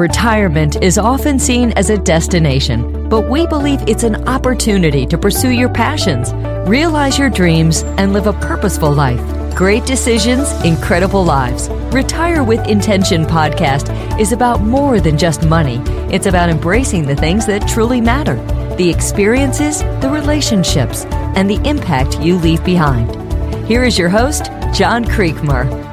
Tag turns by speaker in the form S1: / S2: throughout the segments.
S1: Retirement is often seen as a destination, but we believe it's an opportunity to pursue your passions, realize your dreams, and live a purposeful life. Great decisions, incredible lives. Retire with Intention podcast is about more than just money. It's about embracing the things that truly matter the experiences, the relationships, and the impact you leave behind. Here is your host, John Creekmur.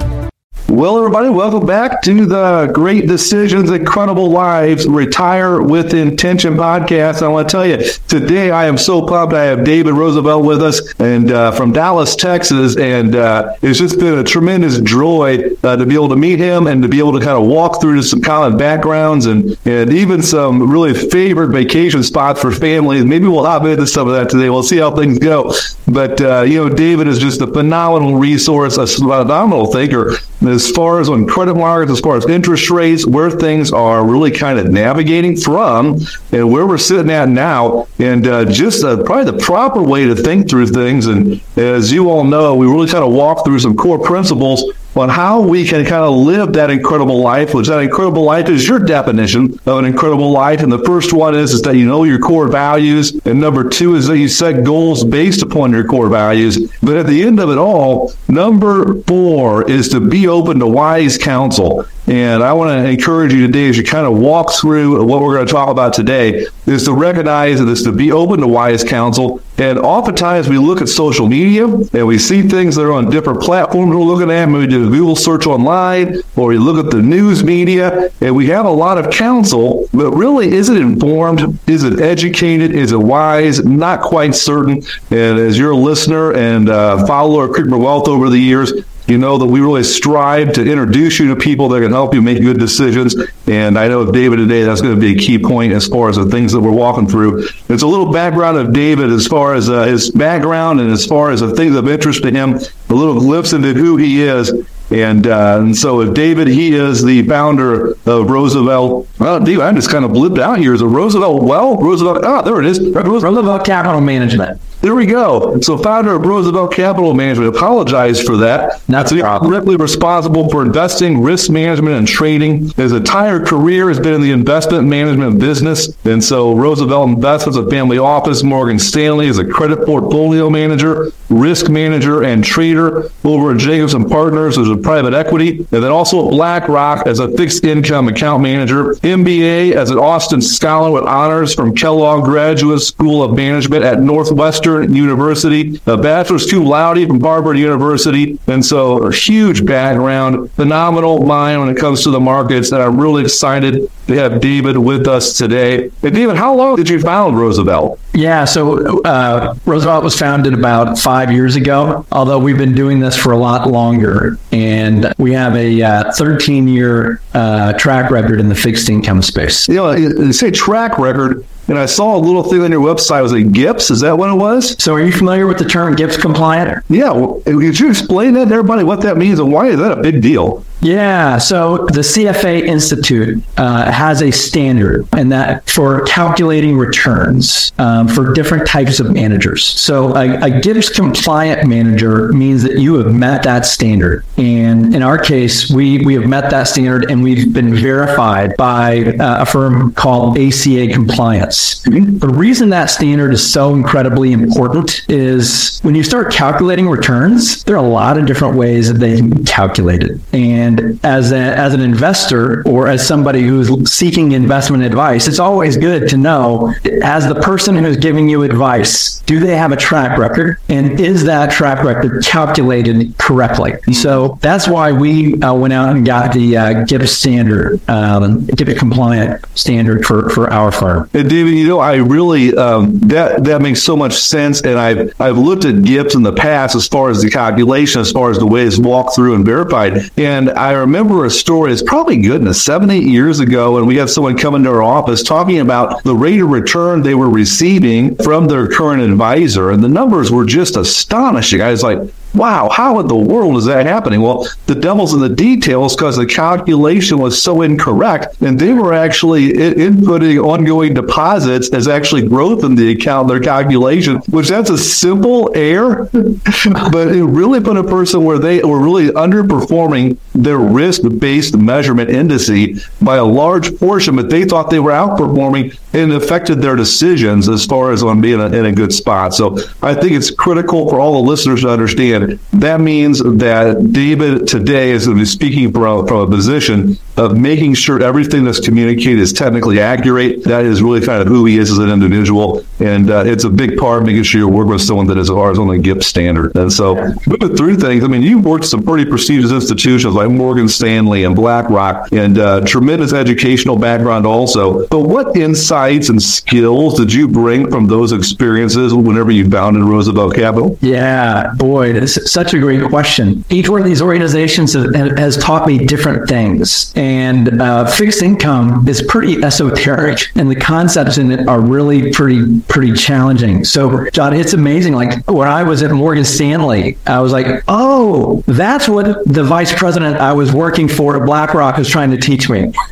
S2: Well, everybody, welcome back to the Great Decisions, Incredible Lives Retire with Intention podcast. I want to tell you, today I am so pumped. I have David Roosevelt with us and uh, from Dallas, Texas. And uh, it's just been a tremendous joy uh, to be able to meet him and to be able to kind of walk through some common backgrounds and, and even some really favorite vacation spots for families. Maybe we'll hop into some of that today. We'll see how things go. But, uh, you know, David is just a phenomenal resource, a phenomenal thinker as far as on credit markets, as far as interest rates, where things are really kind of navigating from, and where we're sitting at now, and uh, just uh, probably the proper way to think through things. And as you all know, we really kind of walk through some core principles on how we can kind of live that incredible life, which that incredible life is your definition of an incredible life. And the first one is, is that you know your core values. And number two is that you set goals based upon your core values. But at the end of it all, number four is to be open to wise counsel. And I want to encourage you today as you kind of walk through what we're going to talk about today is to recognize that it's to be open to wise counsel. And oftentimes we look at social media and we see things that are on different platforms we're looking at. Maybe we do a Google search online or we look at the news media and we have a lot of counsel, but really is it informed? Is it educated? Is it wise? Not quite certain. And as your listener and uh, follower of Creekmur Wealth over the years, you know that we really strive to introduce you to people that can help you make good decisions. And I know with David today, that's going to be a key point as far as the things that we're walking through. It's a little background of David as far as uh, his background and as far as the things of interest to him, a little glimpse into who he is. And, uh, and so if David, he is the founder of Roosevelt. Well, David, I'm just kind of blipped out here. Is it Roosevelt Well? Roosevelt, ah, there it is.
S3: Roosevelt Capital Management.
S2: There we go. So, founder of Roosevelt Capital Management. Apologize for that.
S3: That's so
S2: directly responsible for investing, risk management, and trading. His entire career has been in the investment management business. And so, Roosevelt Investments, a family office, Morgan Stanley is a credit portfolio manager, risk manager, and trader over at Jacobson Partners as a private equity, and then also BlackRock as a fixed income account manager, MBA as an Austin Scholar with honors from Kellogg Graduate School of Management at Northwestern. University, a bachelor's cum laude from Harvard University. And so a huge background, phenomenal mind when it comes to the markets. And I'm really excited to have David with us today. And David, how long did you found Roosevelt?
S3: Yeah, so uh, Roosevelt was founded about five years ago, although we've been doing this for a lot longer. And we have a uh, 13 year uh, track record in the fixed income space.
S2: You know, you say track record and I saw a little thing on your website. Was it GIPS? Is that what it was?
S3: So, are you familiar with the term GIPS compliant?
S2: Yeah. Well, could you explain that to everybody what that means and why is that a big deal?
S3: Yeah, so the CFA Institute uh, has a standard, and that for calculating returns um, for different types of managers. So a, a GIPS compliant manager means that you have met that standard, and in our case, we we have met that standard, and we've been verified by uh, a firm called ACA Compliance. Mm-hmm. The reason that standard is so incredibly important is when you start calculating returns, there are a lot of different ways that they can be calculated, and and as, a, as an investor or as somebody who's seeking investment advice, it's always good to know as the person who's giving you advice, do they have a track record? And is that track record calculated correctly? So that's why we uh, went out and got the uh, GIPS standard, um, GIPS compliant standard for, for our firm.
S2: And David, you know, I really, um, that, that makes so much sense. And I've, I've looked at GIPS in the past as far as the calculation, as far as the way it's walked through and verified. And I remember a story, it's probably goodness, seven, eight years ago, and we had someone come into our office talking about the rate of return they were receiving from their current advisor. And the numbers were just astonishing. I was like, wow, how in the world is that happening? Well, the devil's in the details because the calculation was so incorrect. And they were actually inputting ongoing deposits as actually growth in the account, their calculation, which that's a simple error, but it really put a person where they were really underperforming their risk based measurement indice by a large portion, but they thought they were outperforming and affected their decisions as far as on being in a good spot. So I think it's critical for all the listeners to understand that means that David today is speaking from a, from a position of making sure everything that's communicated is technically accurate. That is really kind of who he is as an individual. And uh, it's a big part of making sure you're working with someone that is the GIPS standard. And so moving through things, I mean, you've worked some pretty prestigious institutions like Morgan Stanley and BlackRock and uh, tremendous educational background also. But what insights and skills did you bring from those experiences whenever you founded Roosevelt Capital?
S3: Yeah, boy, such a great question. Each one of these organizations has taught me different things. And uh, fixed income is pretty esoteric, and the concepts in it are really pretty pretty challenging. So, John, it's amazing. Like when I was at Morgan Stanley, I was like, oh, that's what the vice president I was working for at BlackRock was trying to teach me.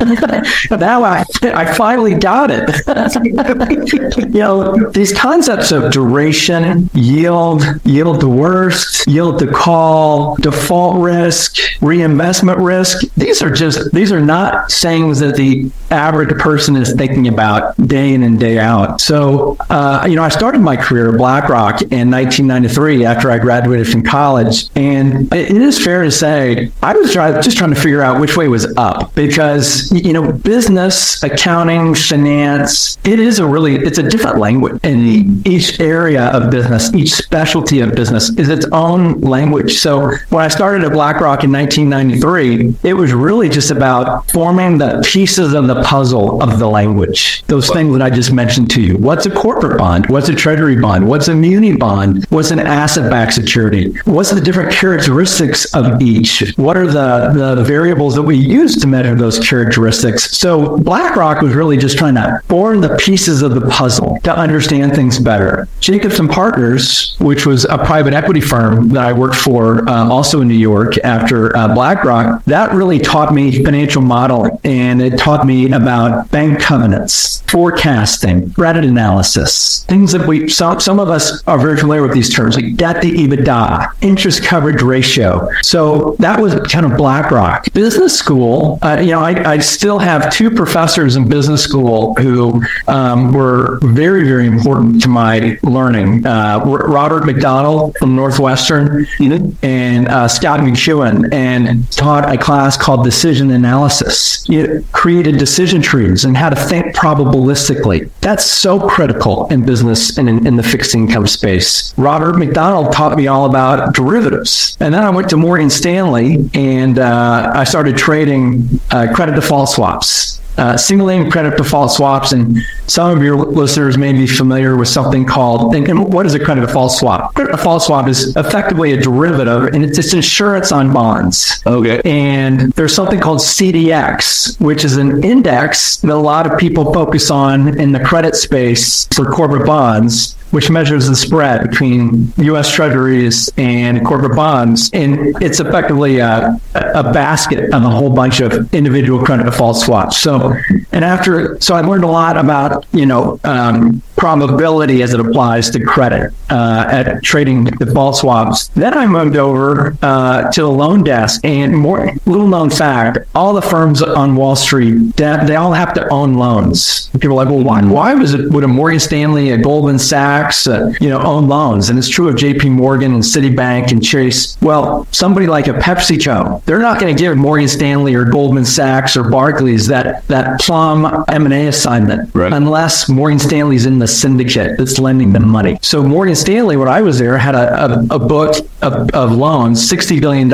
S3: now I, I finally got it. you know, these concepts of duration, yield, yield to worst, yield to call, default risk, reinvestment risk, these are just these are not things that the average person is thinking about day in and day out. So, uh, you know, I started my career at BlackRock in 1993 after I graduated from college. And it is fair to say I was try- just trying to figure out which way was up because, you know, business, accounting, finance, it is a really, it's a different language. And each area of business, each specialty of business is its own language. So when I started at BlackRock in 1993, it was really just about forming the pieces of the puzzle of the language. Those things that I just mentioned to you. What's a corporate bond? What's a treasury bond? What's a muni bond? What's an asset backed security? What's the different characteristics of each? What are the, the variables that we use to measure those characteristics? So BlackRock was really just trying to form the pieces of the puzzle to understand things better. Jacobson Partners, which was a private equity firm that I worked for uh, also in New York after uh, BlackRock, that really taught me financial modeling, and it taught me about bank covenants, forecasting, credit analysis, things that we some some of us are very familiar with these terms like debt to EBITDA, interest coverage ratio. So that was kind of BlackRock. Business school, uh, you know, I, I, still have two professors in business school who um, were very very important to my learning. Uh, Robert McDonald from Northwestern and uh, Scott McEwen, and taught a class called Decision Analysis. You created decision trees and how to think probabilistically. That's so critical in business and in, in the fixed income space. Robert McDonald taught me all about derivatives. And then I went to Morgan Stanley and uh, I started trading uh, credit default swaps uh, single name credit default swaps. And some of your listeners may be familiar with something called, and, and what is a credit default swap? Credit default swap is effectively a derivative and it's, it's insurance on bonds.
S2: Okay.
S3: And there's something called CDX, which is an index that a lot of people focus on in the credit space for corporate bonds which measures the spread between U.S. Treasuries and corporate bonds. And it's effectively a, a basket of a whole bunch of individual credit default swaps. So, and after, so I learned a lot about, you know, um, probability as it applies to credit uh, at trading default swaps. Then I moved over uh, to the loan desk, and more little known fact: all the firms on Wall Street they all have to own loans. People are like, well, why? Why was it? Would a Morgan Stanley, a Goldman Sachs, uh, you know, own loans? And it's true of J.P. Morgan and Citibank and Chase. Well, somebody like a PepsiCo, they're not going to give Morgan Stanley or Goldman Sachs or Barclays that that plum M and A assignment right. unless Morgan Stanley's in the syndicate that's lending them money. So Morgan Stanley, when I was there, had a, a, a book of, of, loans, $60 billion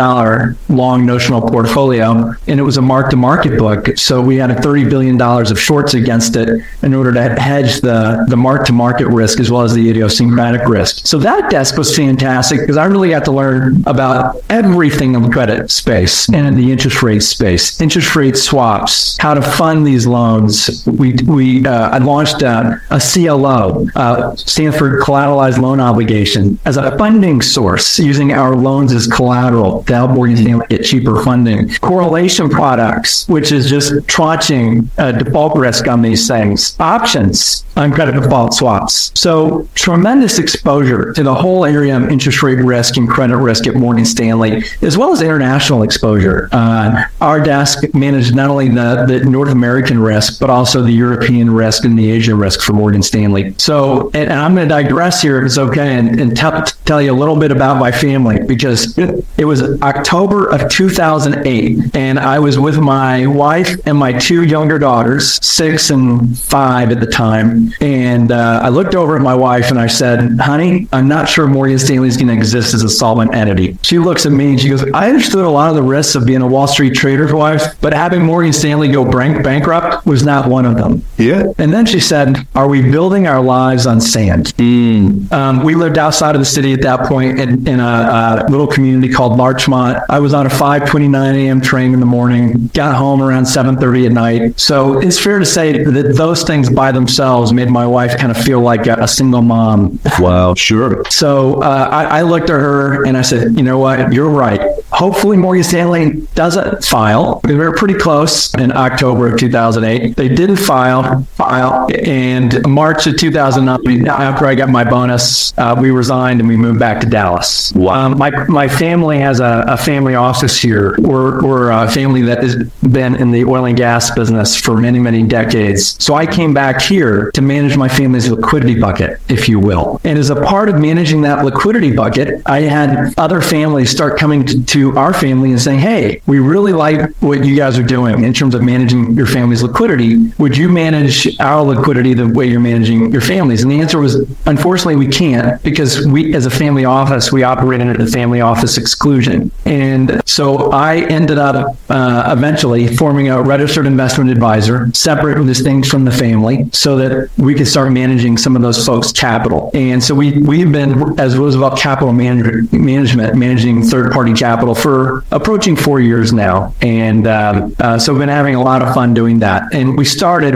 S3: long notional portfolio, and it was a mark to market book. So we had a $30 billion of shorts against it in order to hedge the, the mark to market risk as well as the idiosyncratic risk. So that desk was fantastic because I really got to learn about everything in the credit space and in the interest rate space, interest rate swaps, how to fund these loans. We, we uh, I launched a, a CLO CLO, uh, collateralized loan obligation, as a funding source, using our loans as collateral to help Morgan Stanley get cheaper funding. Correlation products, which is just tranching uh, default risk on these things. Options on credit default swaps. So tremendous exposure to the whole area of interest rate risk and credit risk at Morgan Stanley, as well as international exposure. Uh, our desk managed not only the, the North American risk, but also the European risk and the Asian risk for Morgan Stanley. So, and, and I'm going to digress here, if it's okay, and, and tell, tell you a little bit about my family because it was October of 2008, and I was with my wife and my two younger daughters, six and five at the time. And uh, I looked over at my wife and I said, honey, I'm not sure Morgan Stanley is going to exist as a solvent entity. She looks at me and she goes, I understood a lot of the risks of being a Wall Street trader's wife, but having Morgan Stanley go bank- bankrupt was not one of them.
S2: Yeah.
S3: And then she said, Are we building our lives on sand? Um, we lived outside of the city at that point in, in a, a little community called Larchmont. I was on a 5:29 a.m. train in the morning, got home around 7:30 at night. So it's fair to say that those things by themselves made my wife kind of feel like a, a single mom.
S2: Wow. Sure.
S3: So uh, I, I looked at her and I said, you know what, you're right. Hopefully Morgan Stanley doesn't file. We were pretty close in October of 2008. They didn't file, file, and March of 2009, after I got my bonus, uh, we resigned and we moved back to Dallas.
S2: Wow.
S3: Um, my my family has a, a family office here. We're we're a family that has been in the oil and gas business for many many decades. So I came back here to manage my family's liquidity bucket, if you will. And as a part of managing that liquidity bucket, I had other families start coming to, to our family and saying, "Hey, we really like what you guys are doing in terms of managing your family's liquidity. Would you manage our liquidity the way you're managing your families?" And the answer was, unfortunately, we can't because we, as a family office, we operate under the family office exclusion. And so I ended up uh, eventually forming a registered investment advisor, separate distinct from the family, so that we could start managing some of those folks' capital. And so we we've been as Roosevelt Capital Manage- Management managing third party capital for approaching four years now, and um, uh, so we've been having a lot of fun doing that. And we started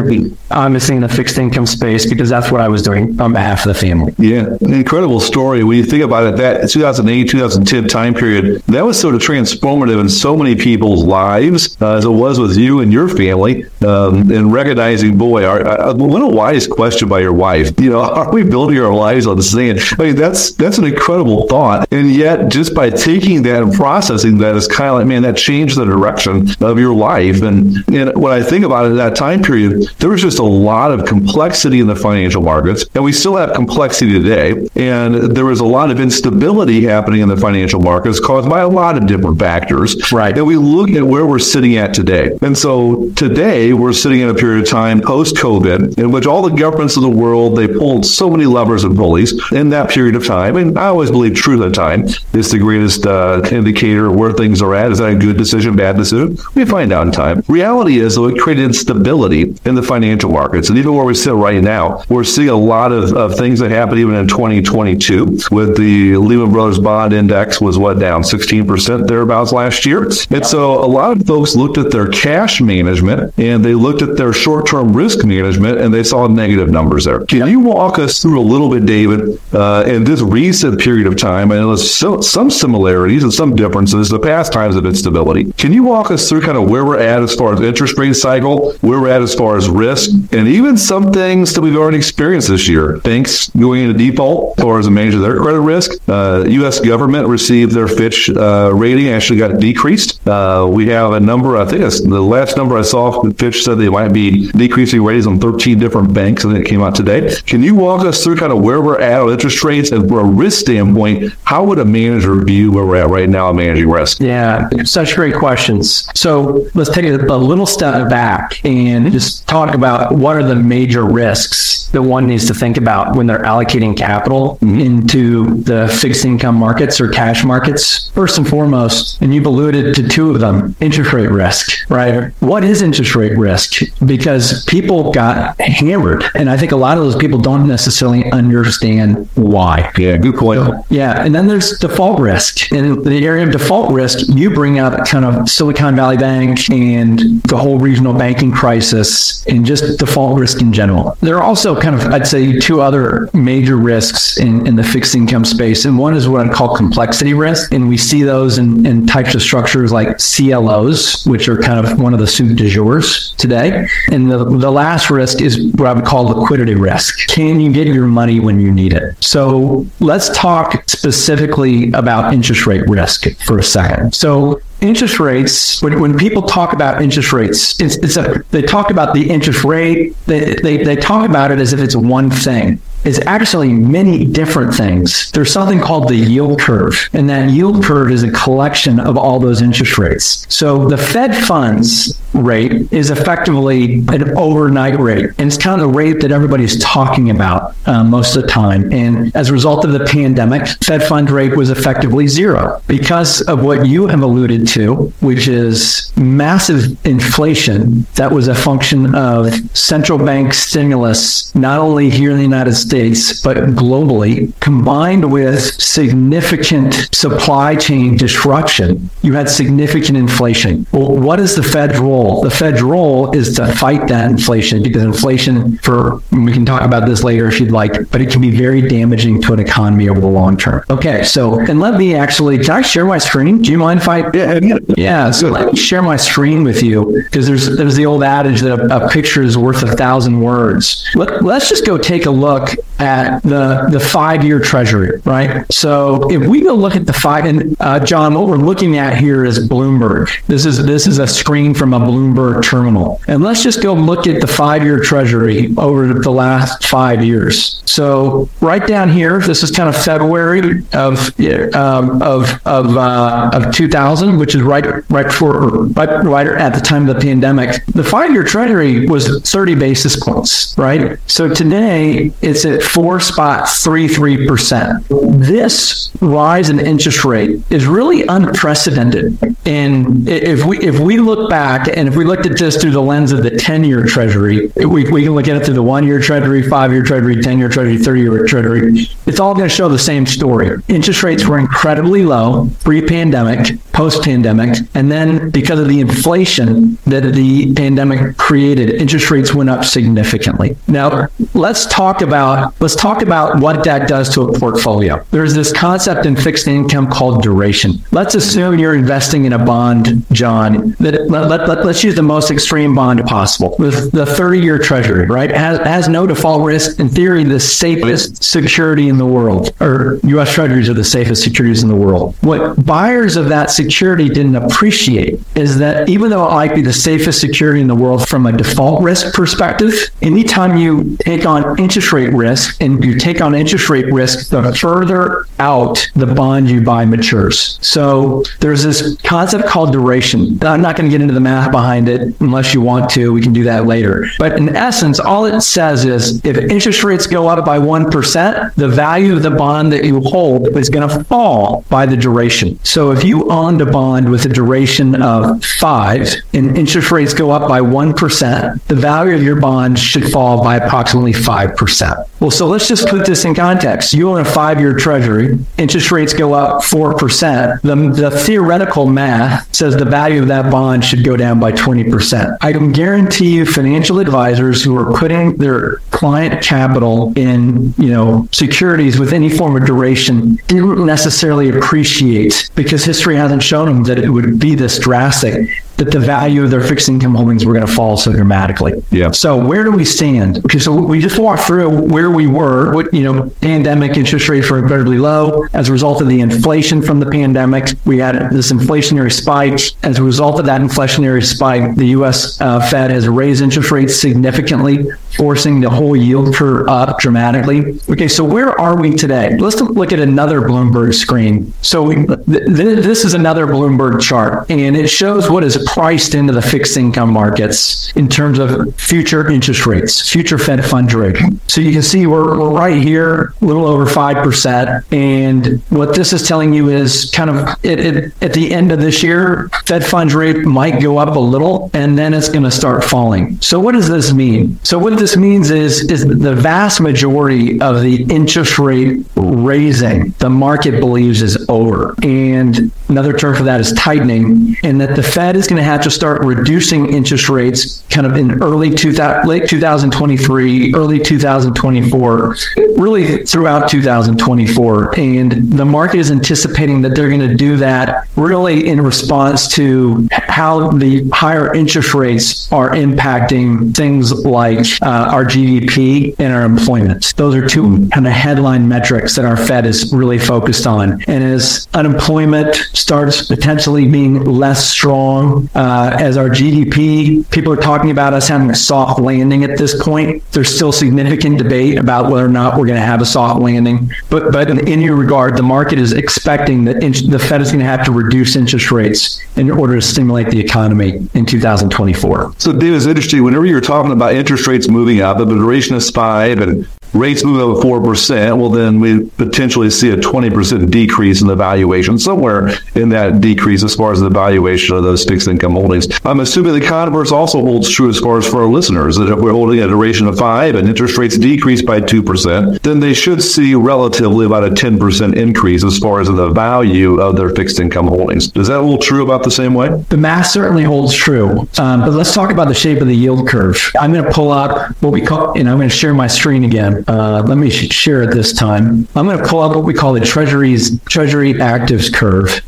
S3: obviously in the fixed income space because that's what I was doing on behalf of the family.
S2: Yeah, an incredible story. When you think about it, that 2008, 2010 time period, that was sort of transformative in so many people's lives, uh, as it was with you and your family. Um, and recognizing, boy, our, uh, what a wise question by your wife. You know, are we building our lives on sand? I mean, that's that's an incredible thought. And yet, just by taking that and processing that, it's kind of like, man, that changed the direction of your life. And, and when I think about it, that time period, there was just a lot of complexity in the financial markets, and we still have complexity today. And there was a lot of instability happening in the financial markets caused by a lot of different factors.
S3: Right.
S2: And we look at where we're sitting at today. And so today we're sitting in a period of time post COVID in which all the governments of the world they pulled so many levers and pulleys in that period of time. And I always believe truth of time is the greatest uh, indicator of where things are at. Is that a good decision, bad decision? We find out in time. Reality is though it created instability in the financial markets. And even where we sit right now, we're seeing a lot of, of things that happened even in 2022 with the Lehman Brothers bond index was what down 16% thereabouts last year. And so a lot of folks looked at their cash management and they looked at their short-term risk management and they saw negative numbers there. Can you walk us through a little bit, David, uh, in this recent period of time? And there's so, some similarities and some differences. The past times of instability. Can you walk us through kind of where we're at as far as interest rate cycle, where we're at as far as risk, and even some things that we've already experienced this year? Banks going into default or as a manage of their credit risk. Uh, U.S. government received their Fitch uh, rating actually got decreased. Uh, we have a number. I think it's the last number I saw. Fitch said they might be decreasing ratings on 13 different banks, and it came out today. Can you walk us through kind of where we're at on interest rates and from a risk standpoint? How would a manager view where we're at right now in managing risk?
S3: Yeah, such great questions. So let's take a little step back and just talk about what are the major risks that one needs to think about when they're allocating capital mm-hmm. into the fixed income markets or cash markets. First and foremost, and you've alluded to two of them, interest rate risk, right? What is interest rate risk? Because people got hammered. And I think a lot of those people don't necessarily understand why.
S2: Yeah, good point.
S3: Yeah, and then there's default risk. In the area of default risk, you bring up kind of Silicon Valley Bank and the whole regional banking crisis and just default risk in general. There are also kind of, I'd say, two other major risks in, in the fixed income space. And one is what I'd call complexity risk. And we see those in, in types of structures like CLOs, which are kind of one of the soup de jours today. And the, the last risk is what I would call liquidity risk. Can you get your money when you need it? So let's talk specifically about interest rate risk for a second. So interest rates when, when people talk about interest rates it's, it's a, they talk about the interest rate they, they, they talk about it as if it's one thing is actually many different things. There's something called the yield curve, and that yield curve is a collection of all those interest rates. So the Fed funds rate is effectively an overnight rate, and it's kind of the rate that everybody's talking about uh, most of the time. And as a result of the pandemic, Fed fund rate was effectively zero because of what you have alluded to, which is massive inflation that was a function of central bank stimulus, not only here in the United States States, but globally, combined with significant supply chain disruption, you had significant inflation. Well, what is the Fed's role? The Fed's role is to fight that inflation because inflation, for we can talk about this later if you'd like, but it can be very damaging to an economy over the long term. Okay, so and let me actually, can I share my screen? Do you mind if I?
S2: Yeah,
S3: yeah. So let me share my screen with you because there's there's the old adage that a, a picture is worth a thousand words. Let, let's just go take a look at the the five year treasury, right? So if we go look at the five, and uh, John, what we're looking at here is Bloomberg. This is this is a screen from a Bloomberg terminal, and let's just go look at the five year treasury over the last five years. So right down here, this is kind of February of um, of of uh, of 2000, which is right right before right, right at the time of the pandemic. The five year treasury was 30 basis points, right? So today it's at 4.33%. This rise in interest rate is really unprecedented. And if we if we look back and if we looked at this through the lens of the 10-year treasury, we, we can look at it through the 1-year treasury, 5-year treasury, 10-year treasury, 30-year treasury. It's all going to show the same story. Interest rates were incredibly low pre-pandemic, post-pandemic, and then because of the inflation that the pandemic created, interest rates went up significantly. Now, let's talk about let's talk about what that does to a portfolio. There's this concept in fixed income called duration. Let's assume you're investing in a bond, John, that let, let, let, us use the most extreme bond possible. The 30 year treasury, right? Has, has no default risk. In theory, the safest security in the world, or US treasuries are the safest securities in the world. What buyers of that security didn't appreciate is that even though it might be the safest security in the world from a default risk perspective, anytime you take on interest rate risk, and you take on interest rate risk the further out the bond you buy matures. So there's this concept called duration. I'm not going to get into the math behind it unless you want to. We can do that later. But in essence, all it says is if interest rates go up by 1%, the value of the bond that you hold is going to fall by the duration. So if you a bond with a duration of five and interest rates go up by 1%, the value of your bond should fall by approximately 5%. Well, so let's just put this in context. You own a five year treasury, interest rates go up 4%. The, the theoretical math says the value of that bond should go down by 20%. I can guarantee you financial advisors who are putting their client capital in, you know, securities with any form of duration didn't necessarily appreciate because history hasn't shown them that it would be this drastic that the value of their fixed income holdings were going to fall so dramatically.
S2: Yeah.
S3: So where do we stand? Okay, so we just walked through where we were. What you know, pandemic interest rates were incredibly low as a result of the inflation from the pandemic. We had this inflationary spike. As a result of that inflationary spike, the U.S. Uh, Fed has raised interest rates significantly, forcing the whole yield curve up dramatically. Okay, so where are we today? Let's look at another Bloomberg screen. So we, th- this is another Bloomberg chart, and it shows what is priced into the fixed income markets in terms of future interest rates, future Fed fund rate. So you can see we're, we're right here, a little over 5%. And what this is telling you is kind of it, it, at the end of this year, Fed funds rate might go up a little and then it's going to start falling. So what does this mean? So what does this means is is the vast majority of the interest rate raising the market believes is over. And another term for that is tightening, and that the Fed is going to have to start reducing interest rates kind of in early 2000, late 2023, early 2024, really throughout 2024. And the market is anticipating that they're going to do that really in response to how the higher interest rates are impacting things like uh, our GDP and our employment. Those are two kind of headline metrics that our Fed is really focused on. And as unemployment starts potentially being less strong, uh, as our GDP, people are talking about us having a soft landing at this point. There's still significant debate about whether or not we're going to have a soft landing. But but in, in your regard, the market is expecting that in, the Fed is going to have to reduce interest rates in order to stimulate the economy in 2024.
S2: So, Dave, it's interesting. Whenever you're talking about interest rates moving up, the duration is five and rates move up 4%, well, then we potentially see a 20% decrease in the valuation, somewhere in that decrease as far as the valuation of those fixed income holdings. I'm assuming the converse also holds true as far as for our listeners, that if we're holding a duration of five and interest rates decrease by 2%, then they should see relatively about a 10% increase as far as the value of their fixed income holdings. Does that hold true about the same way?
S3: The math certainly holds true. Um, but let's talk about the shape of the yield curve. I'm going to pull up what we call, and I'm going to share my screen again. Uh, let me share it this time. I'm going to pull up what we call the Treasury's Treasury actives curve.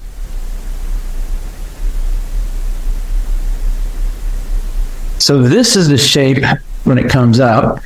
S3: So this is the shape when it comes up.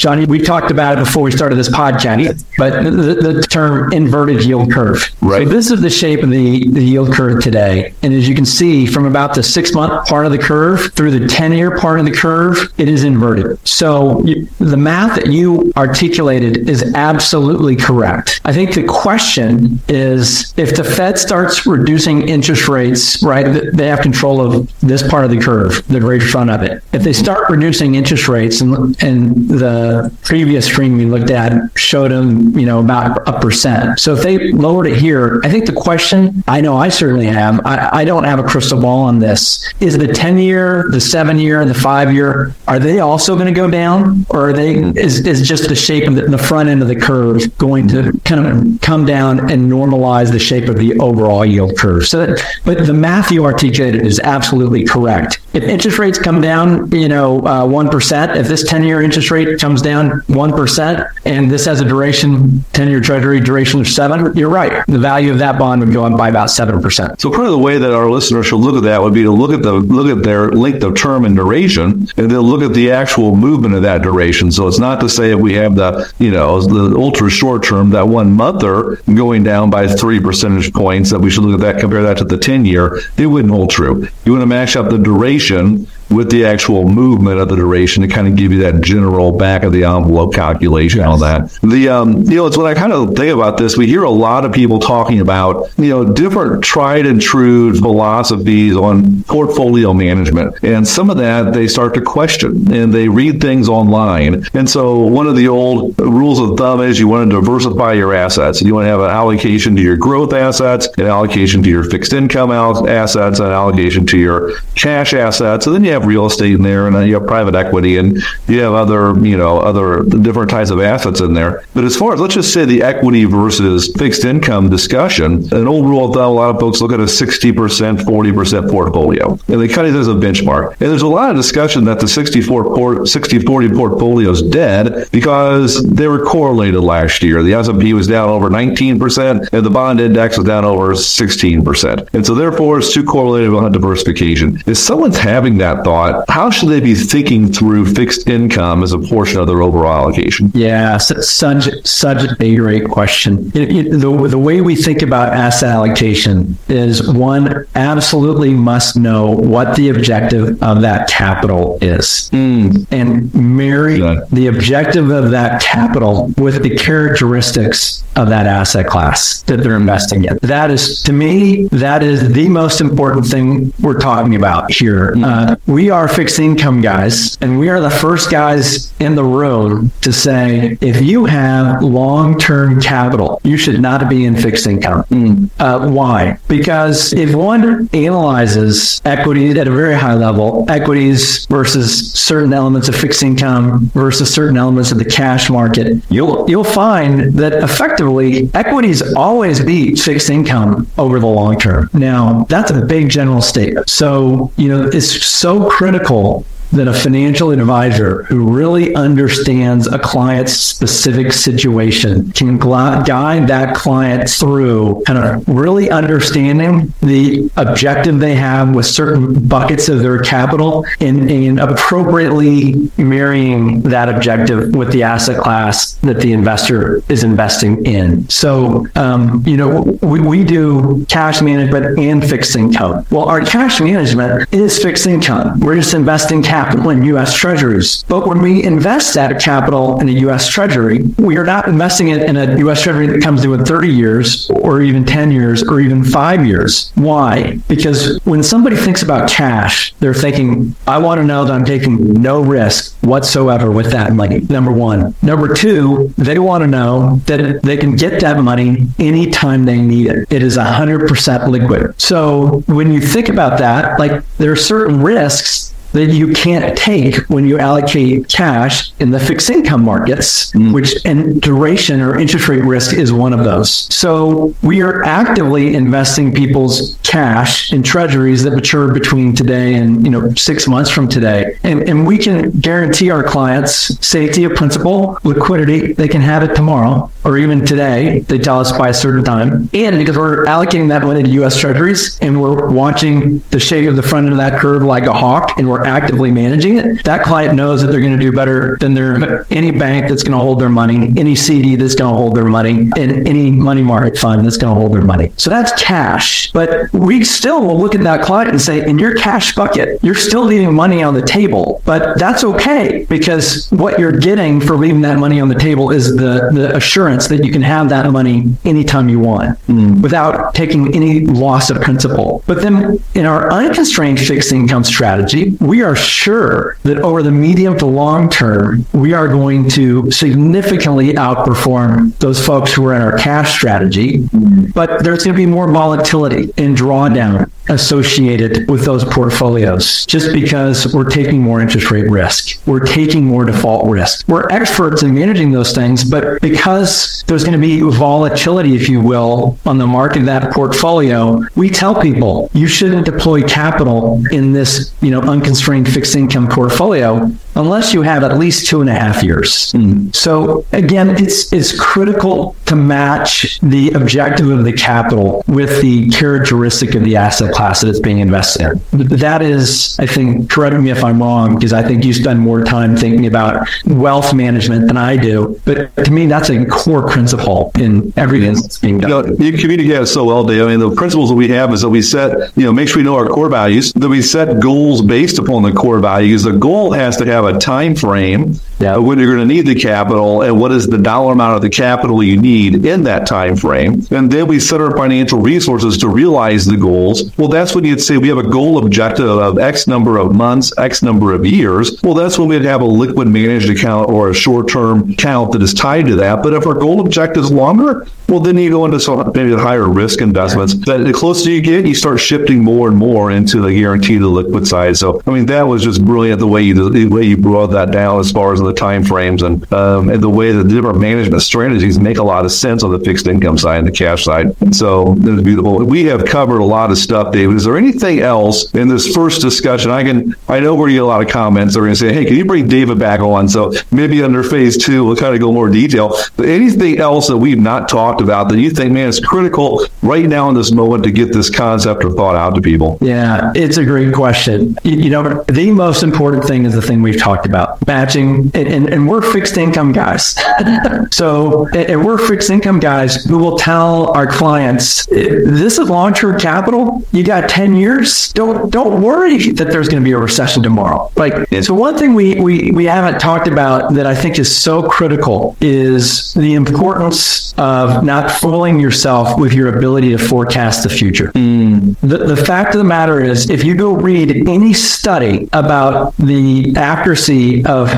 S3: Johnny, we talked about it before we started this podcast, but the, the term inverted yield curve.
S2: Right.
S3: So this is the shape of the, the yield curve today. And as you can see, from about the six month part of the curve through the 10 year part of the curve, it is inverted. So you, the math that you articulated is absolutely correct. I think the question is if the Fed starts reducing interest rates, right, they have control of this part of the curve, the very front of it. If they start reducing interest rates and, and the previous screen we looked at showed them, you know, about a percent. So if they lowered it here, I think the question, I know I certainly have, I, I don't have a crystal ball on this. Is the 10 year, the seven year, the five year, are they also going to go down? Or are they, is, is just the shape of the, the front end of the curve going to kind of come down and normalize the shape of the overall yield curve? So that, but the math you articulated is absolutely correct. If interest rates come down, you know, uh, 1%, if this 10 year interest rate comes down 1%, and this has a duration, 10 year treasury duration of seven, you're right. The value of that bond would go up by about 7%.
S2: So part of the way that our listeners should look at that would be to look at the look at their length of term and duration, and then look at the actual movement of that duration. So it's not to say if we have the you know the ultra short term that one monther going down by three percentage points that we should look at that compare that to the ten year. It wouldn't hold true. You want to match up the duration with the actual movement of the duration to kind of give you that general back of the envelope calculation on that. The um, you know, it's when I kind of think about this. We hear a lot of people talking about you know different tried and true philosophies on portfolio management, and some of that they start to question and they read things online. And so one of the old rules of thumb is you want to diversify your assets. You want to have an allocation to your growth assets, an allocation to your fixed income assets, an allocation to your cash assets, and then you have have real estate in there, and uh, you have private equity, and you have other, you know, other different types of assets in there. But as far as let's just say the equity versus fixed income discussion, an old rule of thumb, a lot of folks look at a 60%, 40% portfolio, and they cut it as a benchmark. And there's a lot of discussion that the 64 60 40 portfolio is dead because they were correlated last year. The S&P was down over 19%, and the bond index was down over 16%. And so therefore, it's too correlated on diversification. If someone's having that thought, how should they be thinking through fixed income as a portion of their overall allocation?
S3: Yeah, such such a great question. It, it, the, the way we think about asset allocation is one absolutely must know what the objective of that capital is,
S2: mm.
S3: and marry yeah. the objective of that capital with the characteristics of that asset class that they're investing in. That is, to me, that is the most important thing we're talking about here. Uh, we we are fixed income guys, and we are the first guys in the room to say if you have long term capital, you should not be in fixed income. Mm. Uh, why? Because if one analyzes equity at a very high level, equities versus certain elements of fixed income versus certain elements of the cash market, you'll you'll find that effectively equities always beat fixed income over the long term. Now, that's a big general statement. So, you know, it's so critical that a financial advisor who really understands a client's specific situation can guide that client through kind of really understanding the objective they have with certain buckets of their capital and, and appropriately marrying that objective with the asset class that the investor is investing in. So, um, you know, we, we do cash management and fixed income. Well, our cash management is fixed income. We're just investing cash capital in U.S. Treasuries. But when we invest that capital in a U.S. Treasury, we are not investing it in a U.S. Treasury that comes due in 30 years or even 10 years or even five years. Why? Because when somebody thinks about cash, they're thinking, I want to know that I'm taking no risk whatsoever with that money. Number one. Number two, they want to know that they can get that money anytime they need it. It is 100% liquid. So when you think about that, like there are certain risks that you can't take when you allocate cash in the fixed income markets, mm. which and duration or interest rate risk is one of those. So we are actively investing people's cash in treasuries that mature between today and you know six months from today. And, and we can guarantee our clients safety of principal, liquidity, they can have it tomorrow or even today. They tell us by a certain time. And because we're allocating that money to US treasuries and we're watching the shape of the front end of that curve like a hawk and we're are actively managing it, that client knows that they're going to do better than their any bank that's going to hold their money, any CD that's going to hold their money, and any money market fund that's going to hold their money. So that's cash. But we still will look at that client and say, in your cash bucket, you're still leaving money on the table, but that's okay because what you're getting for leaving that money on the table is the, the assurance that you can have that money anytime you want mm. without taking any loss of principal. But then in our unconstrained fixed income strategy, we are sure that over the medium to long term, we are going to significantly outperform those folks who are in our cash strategy. Mm-hmm. But there's going to be more volatility in drawdown associated with those portfolios just because we're taking more interest rate risk. We're taking more default risk. We're experts in managing those things, but because there's going to be volatility, if you will, on the market of that portfolio, we tell people you shouldn't deploy capital in this, you know, unconstrained constrained fixed income portfolio unless you have at least two and a half years. Mm. So again, it's it's critical to match the objective of the capital with the characteristic of the asset class that it's being invested in. That is, I think, correct me if I'm wrong, because I think you spend more time thinking about wealth management than I do. But to me, that's a core principle in everything that's being done.
S2: You, know, you communicate so well, Dave. I mean, the principles that we have is that we set, you know, make sure we know our core values, that we set goals based upon the core values. The goal has to have a time frame yeah. when you're going to need the capital and what is the dollar amount of the capital you need in that time frame. And then we set our financial resources to realize the goals. Well, that's when you'd say we have a goal objective of X number of months, X number of years. Well, that's when we'd have a liquid managed account or a short term account that is tied to that. But if our goal objective is longer, well, then you go into some maybe higher risk investments. But the closer you get, you start shifting more and more into the guaranteed liquid side. So, I mean, that was just brilliant the way you the way you brought that down as far as the time frames and um, and the way that the different management strategies make a lot of sense on the fixed income side and the cash side. So it's beautiful. We have covered a lot of stuff, David. Is there anything else in this first discussion? I can I know we're getting a lot of comments. They're going to say, "Hey, can you bring David back on?" So maybe under phase two, we'll kind of go more detail. But anything else that we've not talked about that you think, man, is critical right now in this moment to get this concept or thought out to people?
S3: Yeah, it's a great question. You know, the most important thing is the thing we've talked about matching and, and we're fixed income guys. so, and we're fixed income guys who will tell our clients, this is long term capital. You got 10 years. Don't don't worry that there's going to be a recession tomorrow. Like, so one thing we, we, we haven't talked about that I think is so critical is the importance of not fooling yourself with your ability to forecast the future. Mm. The, the fact of the matter is, if you go read any study about the accuracy of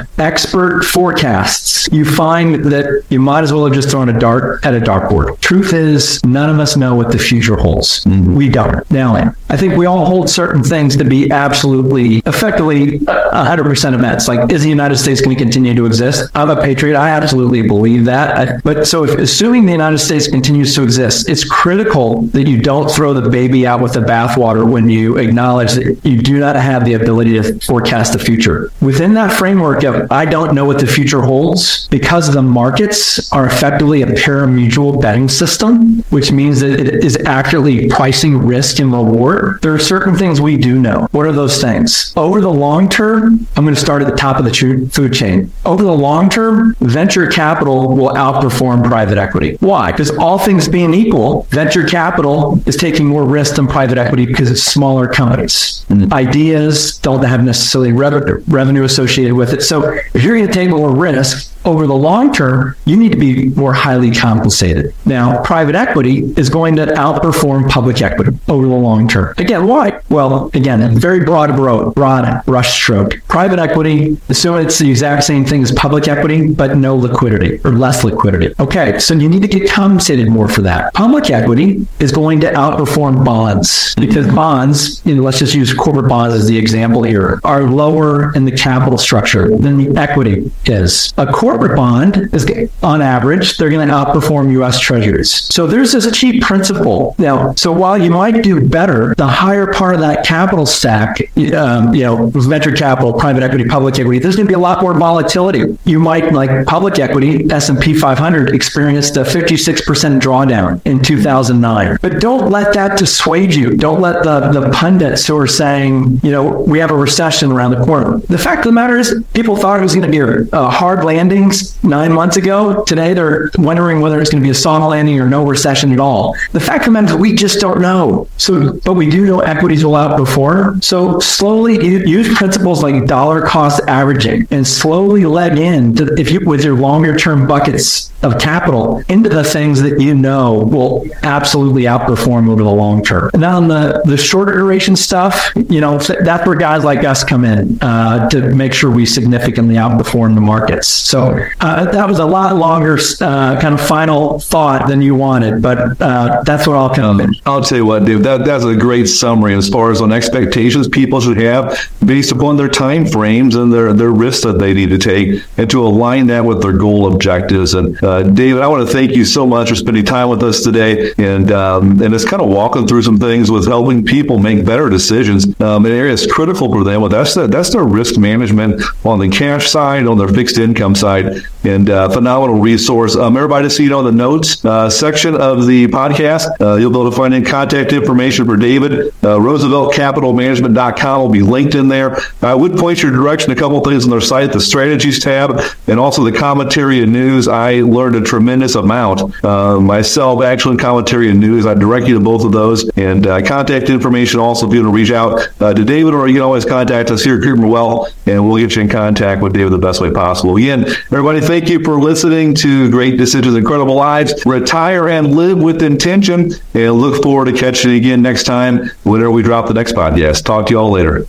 S3: expert forecasts, you find that you might as well have just thrown a dart at a dartboard. Truth is, none of us know what the future holds. Mm-hmm. We don't. Now, I think we all hold certain things to be absolutely, effectively, 100% of Mets. Like, is the United States going to continue to exist? I'm a patriot. I absolutely believe that. But so, if assuming the United States continues to exist, it's critical that you don't throw the baby out with the bathwater when you acknowledge that you do not have the ability to forecast the future. Within that framework of I don't know what the future holds, because the markets are effectively a pari-mutuel betting system, which means that it is accurately pricing risk and reward. There are certain things we do know. What are those things? Over the long term, I'm going to start at the top of the food chain. Over the long term, venture capital will outperform private equity. Why? Because all things being equal, venture capital is taking more risk than private equity because it's smaller companies. Mm-hmm. Ideas don't have necessarily revenue, revenue associated with it. So if you're to take more risk, over the long term, you need to be more highly compensated. Now, private equity is going to outperform public equity over the long term. Again, why? Well, again, a very broad, broad, broad brush stroke. Private equity, assume it's the exact same thing as public equity, but no liquidity or less liquidity. Okay, so you need to get compensated more for that. Public equity is going to outperform bonds because bonds, you know, let's just use corporate bonds as the example here, are lower in the capital structure than the equity is. A corporate corporate bond is on average, they're going to outperform US treasuries. So there's this cheap principle. Now, so while you might do better, the higher part of that capital stack, um, you know, venture capital, private equity, public equity, there's going to be a lot more volatility. You might, like public equity, S&P 500 experienced a 56% drawdown in 2009. But don't let that dissuade you. Don't let the, the pundits who are saying, you know, we have a recession around the corner. The fact of the matter is, people thought it was going to be a, a hard landing nine months ago. Today, they're wondering whether it's going to be a soft landing or no recession at all. The fact of the matter is, we just don't know. So, but we do know equities will outperform. So, slowly use principles like dollar cost averaging and slowly leg in to, if you with your longer term buckets of capital into the things that you know will absolutely outperform over the long term. And on the the shorter duration stuff, you know, that's where guys like us come in uh, to make sure we significantly outperform the markets. So uh, that was a lot longer uh, kind of final thought than you wanted, but uh, that's what I'll come in.
S2: I'll tell you what, Dave, that, that's a great summary as far as on expectations people should have based upon their time frames and their, their risks that they need to take and to align that with their goal objectives. And uh, David, I want to thank you so much for spending time with us today and um, and it's kind of walking through some things with helping people make better decisions um, in areas critical for them. Well, that's the, that's their risk management on the cash side, on their fixed income side side and uh, phenomenal resource. Um, everybody, see you know the notes uh, section of the podcast, uh, you'll be able to find in contact information for David. Uh, RooseveltCapitalManagement.com will be linked in there. I would point your direction a couple things on their site, the strategies tab, and also the commentary and news. I learned a tremendous amount uh, myself, actually, in commentary and news. I direct you to both of those. And uh, contact information also if you want to reach out to David, or you can always contact us here at Creekmur Wealth, and we'll get you in contact with David the best way possible. Again, Everybody, thank you for listening to Great Decisions, Incredible Lives. Retire and live with intention. And look forward to catching you again next time whenever we drop the next podcast. Talk to you all later.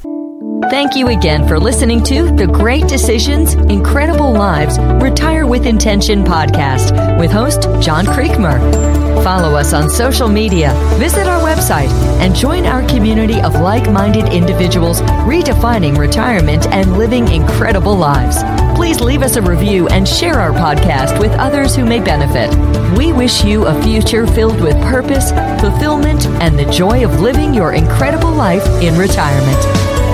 S1: Thank you again for listening to the Great Decisions, Incredible Lives, Retire with Intention podcast with host John Creekmur. Follow us on social media, visit our website, and join our community of like minded individuals redefining retirement and living incredible lives. Please leave us a review and share our podcast with others who may benefit. We wish you a future filled with purpose, fulfillment, and the joy of living your incredible life in retirement.